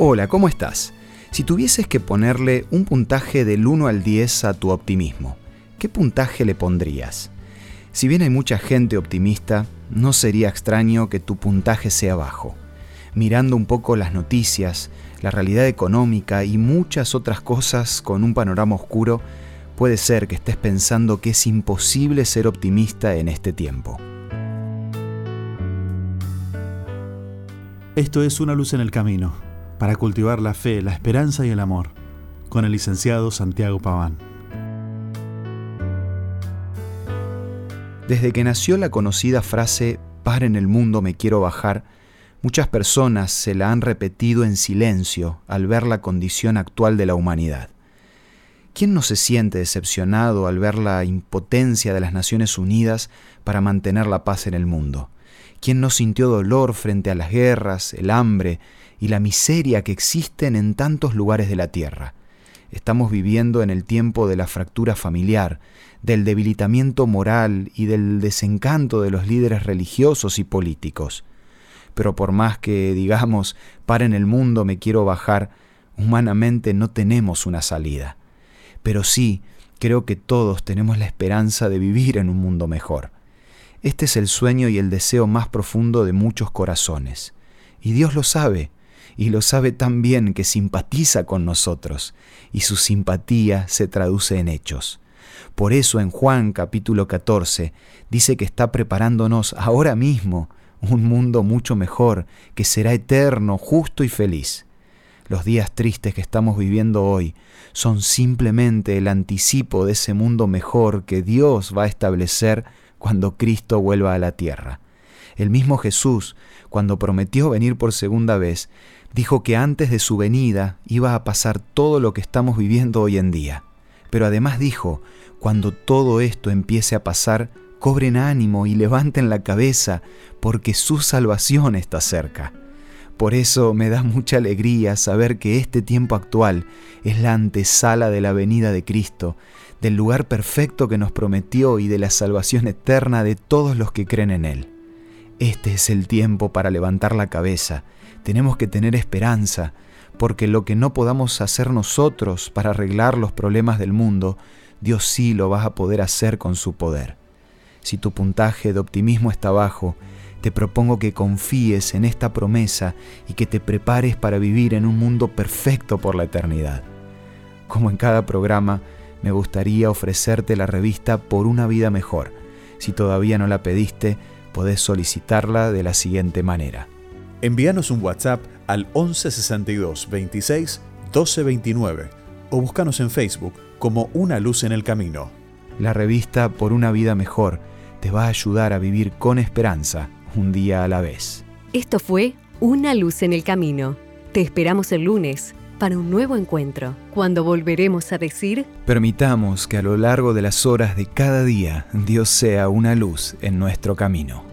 Hola, ¿cómo estás? Si tuvieses que ponerle un puntaje del 1 al 10 a tu optimismo, ¿qué puntaje le pondrías? Si bien hay mucha gente optimista, no sería extraño que tu puntaje sea bajo. Mirando un poco las noticias, la realidad económica y muchas otras cosas con un panorama oscuro, puede ser que estés pensando que es imposible ser optimista en este tiempo. Esto es Una luz en el camino para cultivar la fe, la esperanza y el amor, con el licenciado Santiago Paván. Desde que nació la conocida frase Par en el mundo me quiero bajar, muchas personas se la han repetido en silencio al ver la condición actual de la humanidad. ¿Quién no se siente decepcionado al ver la impotencia de las Naciones Unidas para mantener la paz en el mundo? ¿Quién no sintió dolor frente a las guerras, el hambre y la miseria que existen en tantos lugares de la tierra? Estamos viviendo en el tiempo de la fractura familiar, del debilitamiento moral y del desencanto de los líderes religiosos y políticos. Pero por más que digamos, en el mundo, me quiero bajar, humanamente no tenemos una salida. Pero sí, creo que todos tenemos la esperanza de vivir en un mundo mejor. Este es el sueño y el deseo más profundo de muchos corazones. Y Dios lo sabe, y lo sabe tan bien que simpatiza con nosotros, y su simpatía se traduce en hechos. Por eso en Juan capítulo 14 dice que está preparándonos ahora mismo un mundo mucho mejor, que será eterno, justo y feliz. Los días tristes que estamos viviendo hoy son simplemente el anticipo de ese mundo mejor que Dios va a establecer cuando Cristo vuelva a la tierra. El mismo Jesús, cuando prometió venir por segunda vez, dijo que antes de su venida iba a pasar todo lo que estamos viviendo hoy en día. Pero además dijo, cuando todo esto empiece a pasar, cobren ánimo y levanten la cabeza, porque su salvación está cerca. Por eso me da mucha alegría saber que este tiempo actual es la antesala de la venida de Cristo, del lugar perfecto que nos prometió y de la salvación eterna de todos los que creen en Él. Este es el tiempo para levantar la cabeza. Tenemos que tener esperanza, porque lo que no podamos hacer nosotros para arreglar los problemas del mundo, Dios sí lo va a poder hacer con su poder. Si tu puntaje de optimismo está bajo, te propongo que confíes en esta promesa y que te prepares para vivir en un mundo perfecto por la eternidad. Como en cada programa, me gustaría ofrecerte la revista Por una vida mejor. Si todavía no la pediste, podés solicitarla de la siguiente manera. Envíanos un WhatsApp al 1162 26 1229 o búscanos en Facebook como Una Luz en el Camino. La revista Por una vida mejor te va a ayudar a vivir con esperanza un día a la vez. Esto fue Una luz en el camino. Te esperamos el lunes para un nuevo encuentro, cuando volveremos a decir... Permitamos que a lo largo de las horas de cada día Dios sea una luz en nuestro camino.